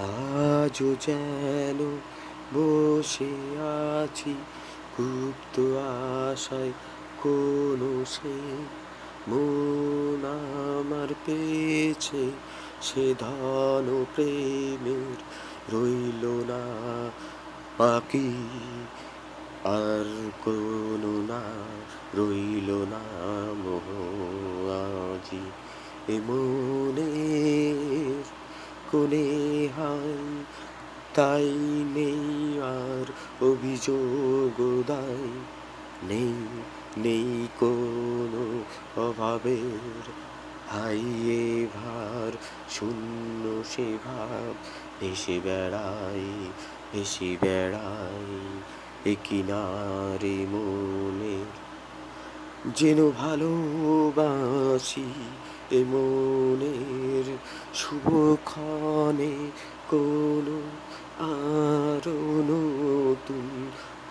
আজও যেন বসে আছি গুপ্ত আশায় কোনো সে মন আমার পেয়েছে, সে ধন প্রেমের রইল না বাকি, আর কোনো না রইল না মোহ আজি এ মনের কোনে হাই তাই নেই আর অভিযোগ দায়। নেই নেই কোনো অভাবের হাইয়ে ভার, শূন্য সে ভাব ভেসে বেড়াই ভেসে বেড়াই এ কিনারে মনের। যেন ভালোবাসি এ মনের শুভক্ষণে কোনো আরও নতুন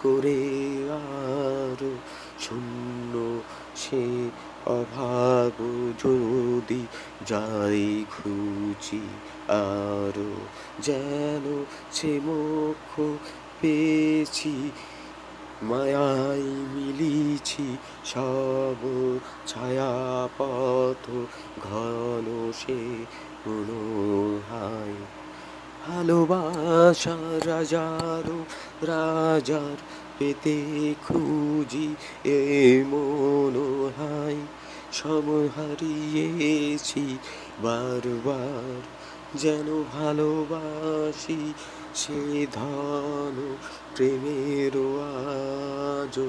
করে আরও শূন্য সে অভাব যদি যাই খুঁজি আরও যেন সে মুখ পেয়েছি মায়াই মিলিছি সব ছায়া পথ ঘন সে মনোহাই ভালোবাসা রাজারও রাজার পেতে খুঁজি এ মনোহাই সব হারিয়েছি বারবার যেন ভালোবাসি সে ধন প্রেমের আজও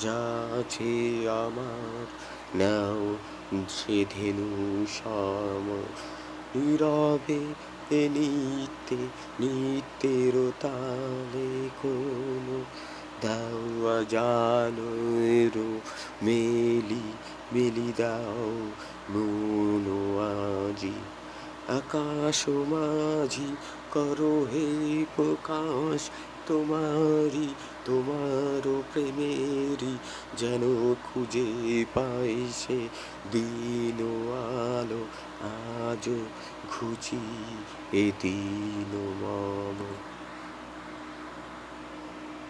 যাচ্ছে আমার। নাও সে ধেনু সম। নীরবে এ নিত্যে, নিত্যের তালে কোনো দাওয়া জানো মেলি মেলি দাও মনো আজি। আকাশ মাঝি করো হে প্রকাশ তোমারি তোমার প্রেমেরই যেন খুঁজে পাই সে দিন আলো আজ খুঁজি এ দিন মম।